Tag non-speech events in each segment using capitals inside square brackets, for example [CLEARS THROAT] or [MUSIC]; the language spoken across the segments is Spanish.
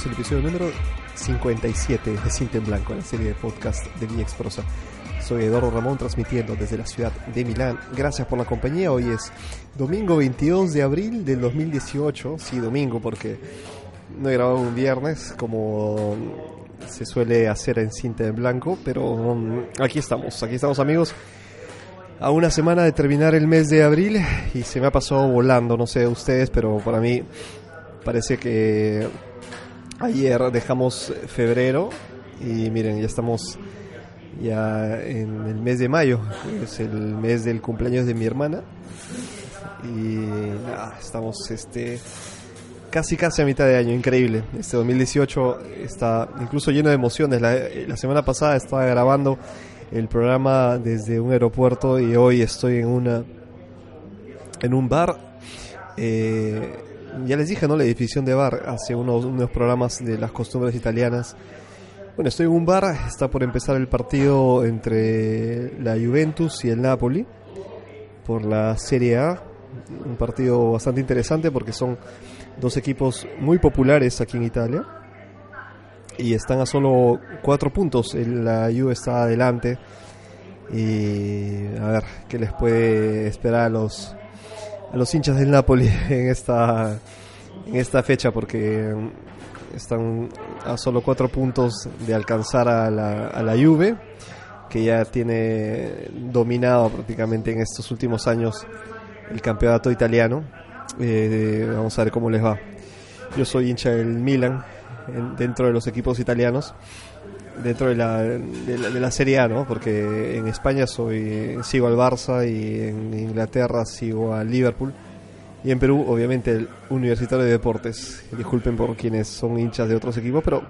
bienvenidos al episodio número 57 de Cinta en Blanco, la serie de podcast de Vía Exprosa. Soy Eduardo Ramón transmitiendo desde la ciudad de Milán. Gracias por la compañía. Hoy es domingo 22 de abril del 2018. Sí, domingo porque no he grabado un viernes como se suele hacer en Cinta en Blanco, pero um, aquí estamos, aquí estamos amigos. A una semana de terminar el mes de abril y se me ha pasado volando, no sé ustedes, pero para mí parece que ayer dejamos febrero y miren, ya estamos ya en el mes de mayo, es el mes del cumpleaños de mi hermana y estamos este casi casi a mitad de año, increíble. Este 2018 está incluso lleno de emociones. La, la, semana pasada estaba grabando el programa desde un aeropuerto y hoy estoy en una en un bar. Eh, ya les dije, ¿no? La edificación de bar hace unos, unos programas de las costumbres italianas. Bueno, estoy en un bar, está por empezar el partido entre la Juventus y el Napoli por la Serie A. Un partido bastante interesante porque son dos equipos muy populares aquí en Italia y están a solo cuatro puntos. La Juve está adelante y a ver qué les puede esperar a los a los hinchas del Napoli [LAUGHS] en esta en esta fecha porque están a solo cuatro puntos de alcanzar a la, a la Juve que ya tiene dominado prácticamente en estos últimos años el campeonato italiano. Eh, vamos a ver cómo les va. Yo soy hincha del Milan en, dentro de los equipos italianos dentro de la, de la, Serie A, ¿no? Porque en España soy sigo al Barça y en Inglaterra sigo al Liverpool y en Perú obviamente el Universitario de Deportes. Disculpen por quienes son hinchas de otros equipos, pero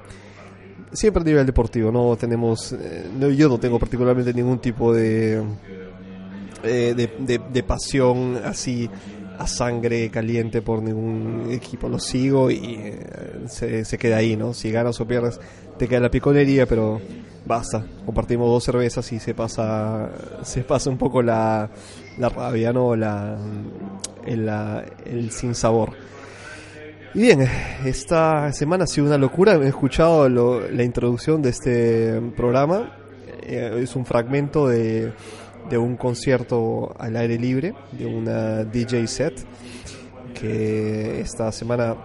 siempre a nivel deportivo, no tenemos eh, no, yo no tengo particularmente ningún tipo de eh, de, de, de pasión así a sangre caliente por ningún equipo. Lo sigo y eh, se, se, queda ahí, ¿no? Si ganas o pierdes, te queda la piconería, pero basta. Compartimos dos cervezas y se pasa, se pasa un poco la, la rabia, ¿no? La, el, la, el sin sabor. Y bien, esta semana ha sido una locura. He escuchado lo, la introducción de este programa. Eh, es un fragmento de de un concierto al aire libre, de una DJ set, que esta semana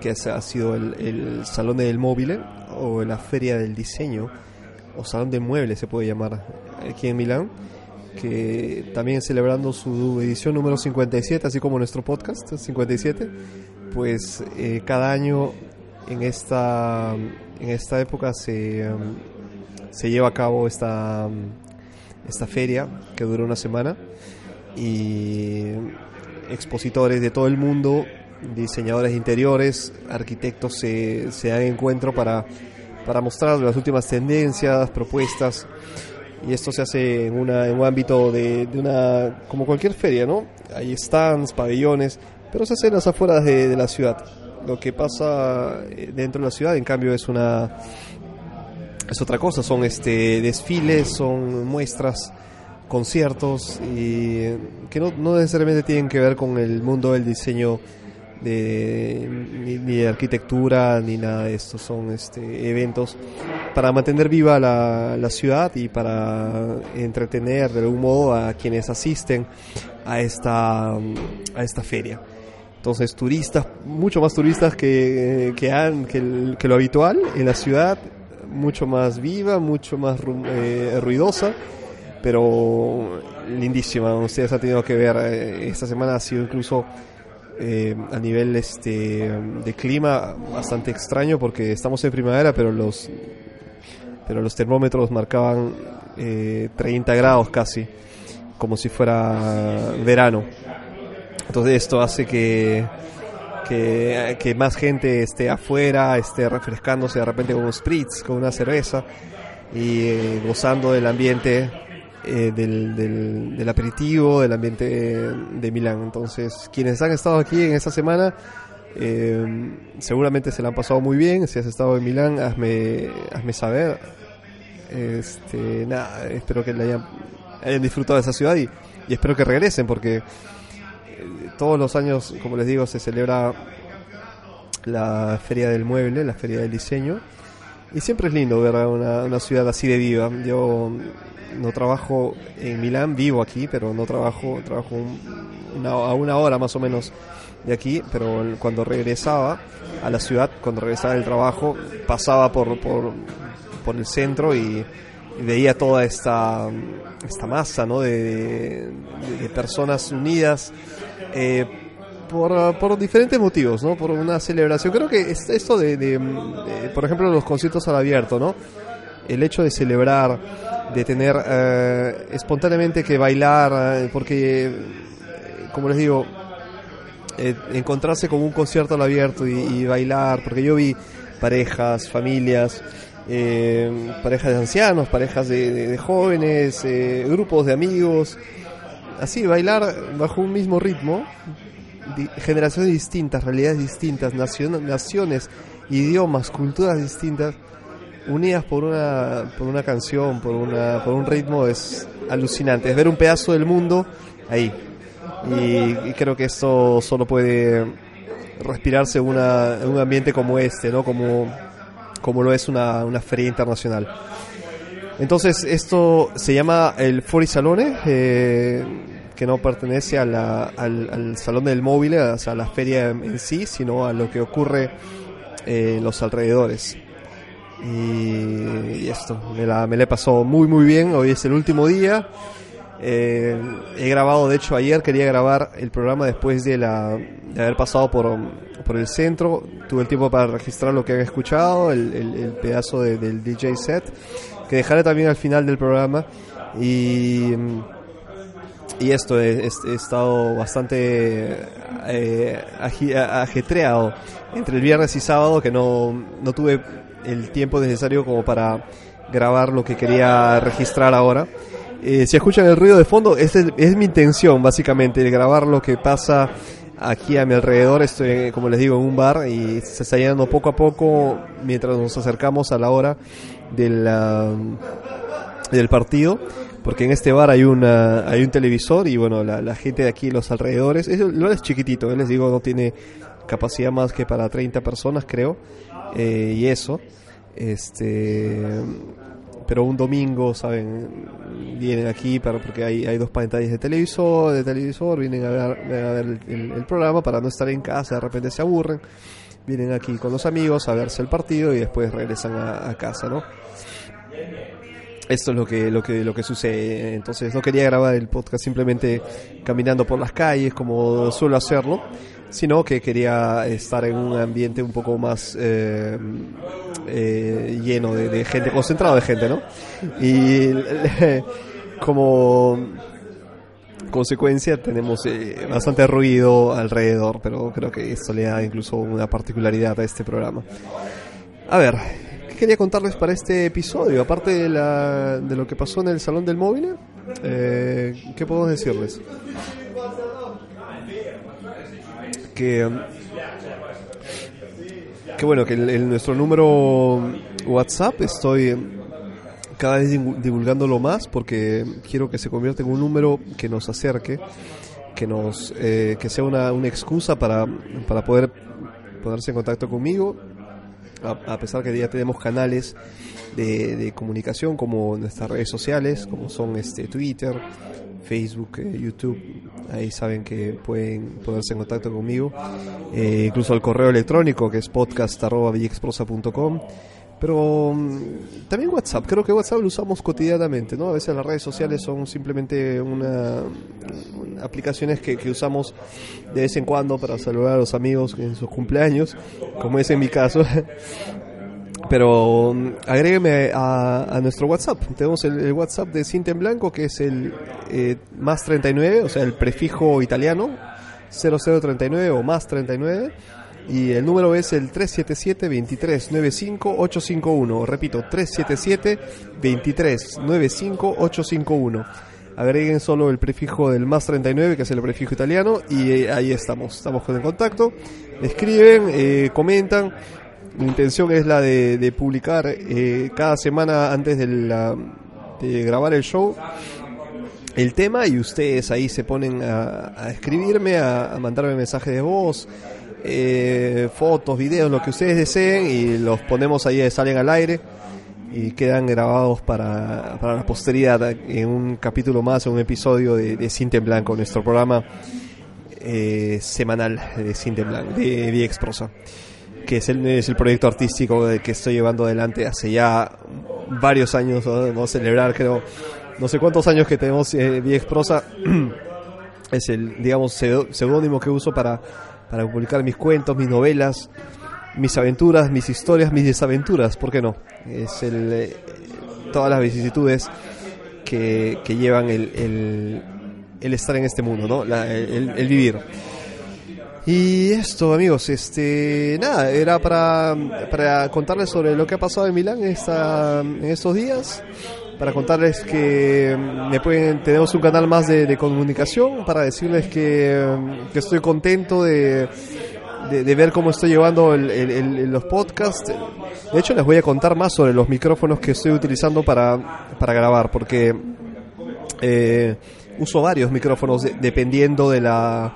que ha sido el, Salón del Móvil o la Feria del Diseño o Salón de Muebles se puede llamar aquí en Milán, que también celebrando su edición número 57, así como nuestro podcast 57, pues eh, cada año en esta, en esta época se, um, se lleva a cabo esta esta feria que dura una semana y expositores de todo el mundo, diseñadores interiores, arquitectos se, se dan encuentro para, para mostrar las últimas tendencias, propuestas y esto se hace en, una, en un ámbito de, de, una como cualquier feria, ¿no? Hay stands, pabellones, pero se hace en las afueras de, de la ciudad. Lo que pasa eh, dentro de la ciudad, en cambio, es una es otra cosa, son este desfiles, son muestras, conciertos y que no, no necesariamente tienen que ver con el mundo del diseño de, ni, de arquitectura ni nada de esto, son este, eventos para mantener viva la, la ciudad y para entretener de algún modo a quienes asisten a esta, a esta feria. Entonces, turistas, mucho más turistas que, que, han, que lo habitual en la ciudad mucho más viva, mucho más eh, ruidosa, pero lindísima. Ustedes han tenido que ver, eh, esta semana ha sido incluso eh, a nivel este de clima bastante extraño porque estamos en primavera, pero los pero los termómetros marcaban 30 grados casi, como si fuera verano. Entonces esto hace que que, que, más gente esté afuera, esté refrescándose de repente con un spritz, con una cerveza y eh, gozando del ambiente eh, del, del, del, aperitivo, del ambiente de Milán. Entonces, quienes han estado aquí en esta semana, eh, seguramente se la han pasado muy bien. Si has estado en Milán, hazme, hazme saber. Este, nada, espero que hayan, hayan disfrutado de esa ciudad y, y espero que regresen porque todos los años, como les digo, se celebra la feria del mueble, la feria del diseño. Y siempre es lindo ver una, una ciudad así de viva. Yo no trabajo en Milán, vivo aquí, pero no trabajo, trabajo a una hora más o menos de aquí, pero cuando regresaba a la ciudad, cuando regresaba del trabajo, pasaba por, por el centro y, veía toda esta, esta masa ¿no? de, personas unidas. Eh, por, diferentes motivos, ¿no? Por una celebración. Creo que esto de, de, por ejemplo, los conciertos al abierto, ¿no? El hecho de celebrar, de tener eh, espontáneamente que bailar, eh, porque, como les digo, encontrarse con un concierto al abierto y, bailar, porque yo vi parejas, familias, parejas de ancianos, parejas de, jóvenes, grupos de amigos, así, bailar bajo un mismo ritmo, generaciones distintas, realidades distintas, naciones, idiomas, culturas distintas, unidas por una, por una canción, por, una, por un ritmo, es alucinante. Es ver un pedazo del mundo ahí. Y, creo que eso solo puede respirarse en un ambiente como este, ¿no? Como, como lo es una, una feria internacional. Entonces, esto se llama el Fori Salone. Eh, que no pertenece al, Salón del Móvil, a la feria en sí, sino a lo que ocurre eh, en los alrededores. Y, esto, me la, me he pasado muy muy bien, hoy es el último día. Eh, he grabado, de hecho ayer quería grabar el programa después de, la, de haber pasado por, por el centro. Tuve el tiempo para registrar lo que había escuchado, el, el, pedazo del DJ set, que dejaré también al final del programa. Y y esto, he, estado bastante eh, ajetreado entre el viernes y sábado que no, no tuve el tiempo necesario como para grabar lo que quería registrar ahora. Eh, si escuchan el ruido de fondo, es, es mi intención básicamente, grabar lo que pasa aquí a mi alrededor. Estoy, como les digo, en un bar y se está llenando poco a poco mientras nos acercamos a la hora del, del partido porque en este bar hay una hay un televisor y bueno la, gente de aquí los alrededores es, lo es chiquitito ¿eh? les digo no tiene capacidad más que para 30 personas creo eh, y eso este pero un domingo saben vienen aquí para porque hay, hay dos pantallas de televisor de televisor vienen a ver, a ver el, programa para no estar en casa de repente se aburren vienen aquí con los amigos a verse el partido y después regresan a, casa no esto es lo que, lo que, lo que sucede. Entonces no quería grabar el podcast simplemente caminando por las calles como suelo hacerlo, sino que quería estar en un ambiente un poco más eh, eh, lleno de, gente, concentrado de gente, ¿no? Y [LAUGHS] como consecuencia tenemos eh, bastante ruido alrededor, pero creo que esto le da incluso una particularidad a este programa. A ver, quería contarles para este episodio? Aparte de, la, de lo que pasó en el Salón del Móvil, eh, ¿qué podemos decirles? Que, que bueno, que en nuestro número WhatsApp estoy cada vez divulgándolo más porque quiero que se convierta en un número que nos acerque, que nos eh, que sea una, una excusa para, para poder ponerse en contacto conmigo a, pesar que ya tenemos canales de, comunicación como nuestras redes sociales, como son este Twitter, Facebook, eh, YouTube, ahí saben que pueden ponerse en contacto conmigo, eh, incluso al correo electrónico que es podcast.villexprosa.com pero mm, también WhatsApp, creo que WhatsApp lo usamos cotidianamente, ¿no? A veces las redes sociales son simplemente una, aplicaciones que, usamos de vez en cuando para saludar a los amigos en sus cumpleaños, como es en mi caso. [LAUGHS] Pero mm, agrégueme a, nuestro WhatsApp. Tenemos el, WhatsApp de Cinta en Blanco, que es el eh, más 39, o sea, el prefijo italiano, 0039 o más 39 y el número es el 377-2395-851. Repito, 377-2395-851. Agreguen solo el prefijo del más 39, que es el prefijo italiano, y eh, ahí estamos. Estamos en contacto. Escriben, eh, comentan. Mi intención es la de, publicar eh, cada semana antes de grabar el show el tema y ustedes ahí se ponen a, escribirme, a, a mandarme mensajes de voz, eh, fotos, videos, lo que ustedes deseen y los ponemos ahí, salen al aire y quedan grabados para, para la posteridad en un capítulo más, en un episodio de, de Blanco, nuestro programa eh, semanal de Cinta Blanco, de VX Prosa, que es el, es el proyecto artístico que estoy llevando adelante hace ya varios años, vamos a celebrar creo, no sé cuántos años que tenemos eh, VX Prosa, [CLEARS THROAT] es el, digamos, seudónimo que uso para, para publicar mis cuentos, mis novelas, mis aventuras, mis historias, mis desaventuras, ¿por qué no? Es el, eh, todas las vicisitudes que, llevan el, el, el, estar en este mundo, ¿no? La, el, vivir. Y esto, amigos, este, nada, era para, para contarles sobre lo que ha pasado en Milán esta, en estos días para contarles que me pueden tenemos un canal más de, de comunicación para decirles que, que estoy contento de, de, ver cómo estoy llevando el, el, los podcasts. De hecho, les voy a contar más sobre los micrófonos que estoy utilizando para, para grabar, porque eh, uso varios micrófonos dependiendo de la,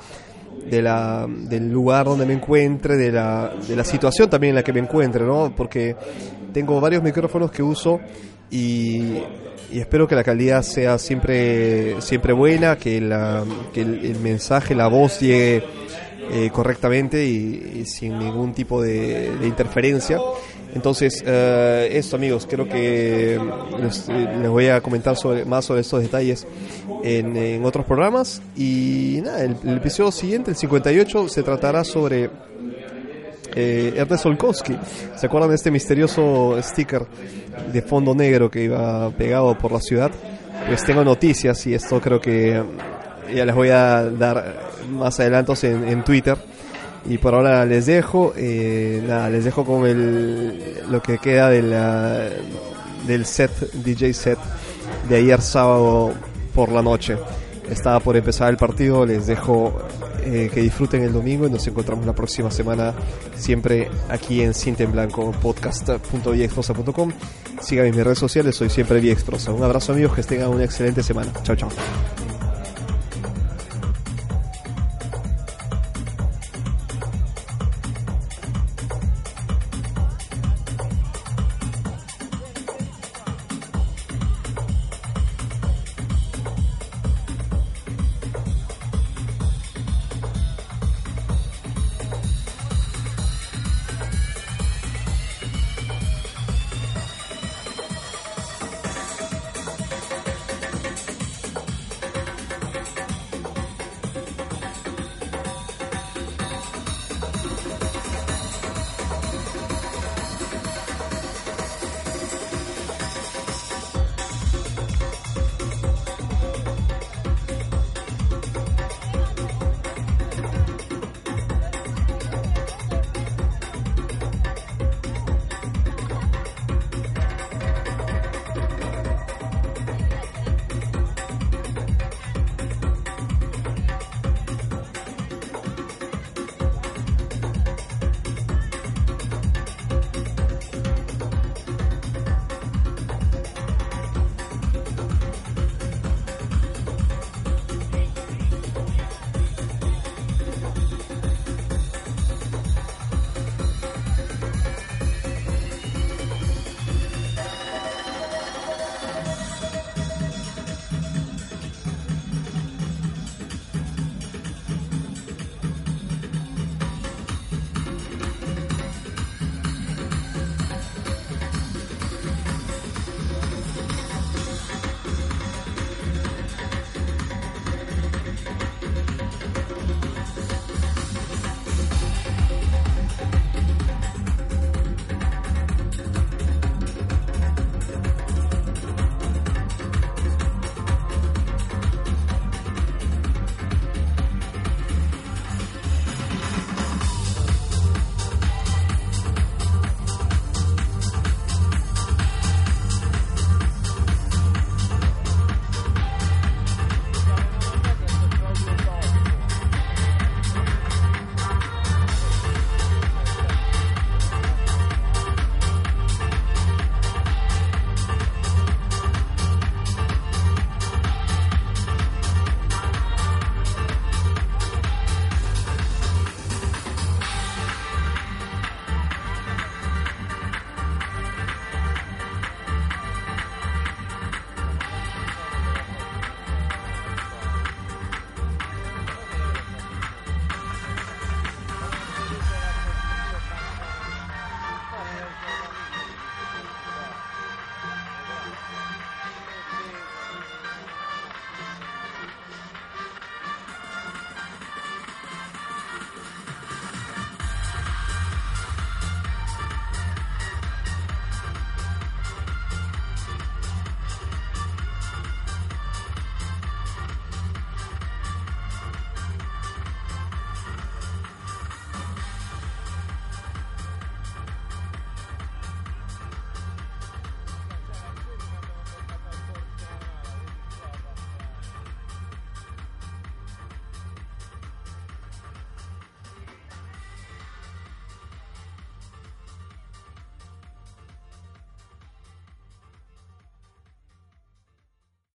de la, del lugar donde me encuentre, de la, de la situación también en la que me encuentre, ¿no? Porque tengo varios micrófonos que uso y, y espero que la calidad sea siempre, siempre buena, que, la, que el, mensaje, la voz llegue eh, correctamente y, sin ningún tipo de, interferencia. Entonces, uh, esto amigos, creo que les, les, voy a comentar sobre, más sobre estos detalles en, en otros programas. Y nada, el, episodio siguiente, el 58, se tratará sobre eh, Ernest Olkowski. ¿Se acuerdan de este misterioso sticker de fondo negro que iba pegado por la ciudad? Pues tengo noticias y esto creo que ya les voy a dar más adelantos en, Twitter. Y por ahora les dejo, eh, nada, les dejo con el, lo que queda del set, DJ set de ayer sábado por la noche. Estaba por empezar el partido, les dejo eh, que disfruten el domingo y nos encontramos la próxima semana siempre aquí en Cinta en Blanco, podcast.viexprosa.com. Síganme en mis redes sociales, soy siempre Viexprosa. Un abrazo amigos, que tengan una excelente semana. Chao, chao.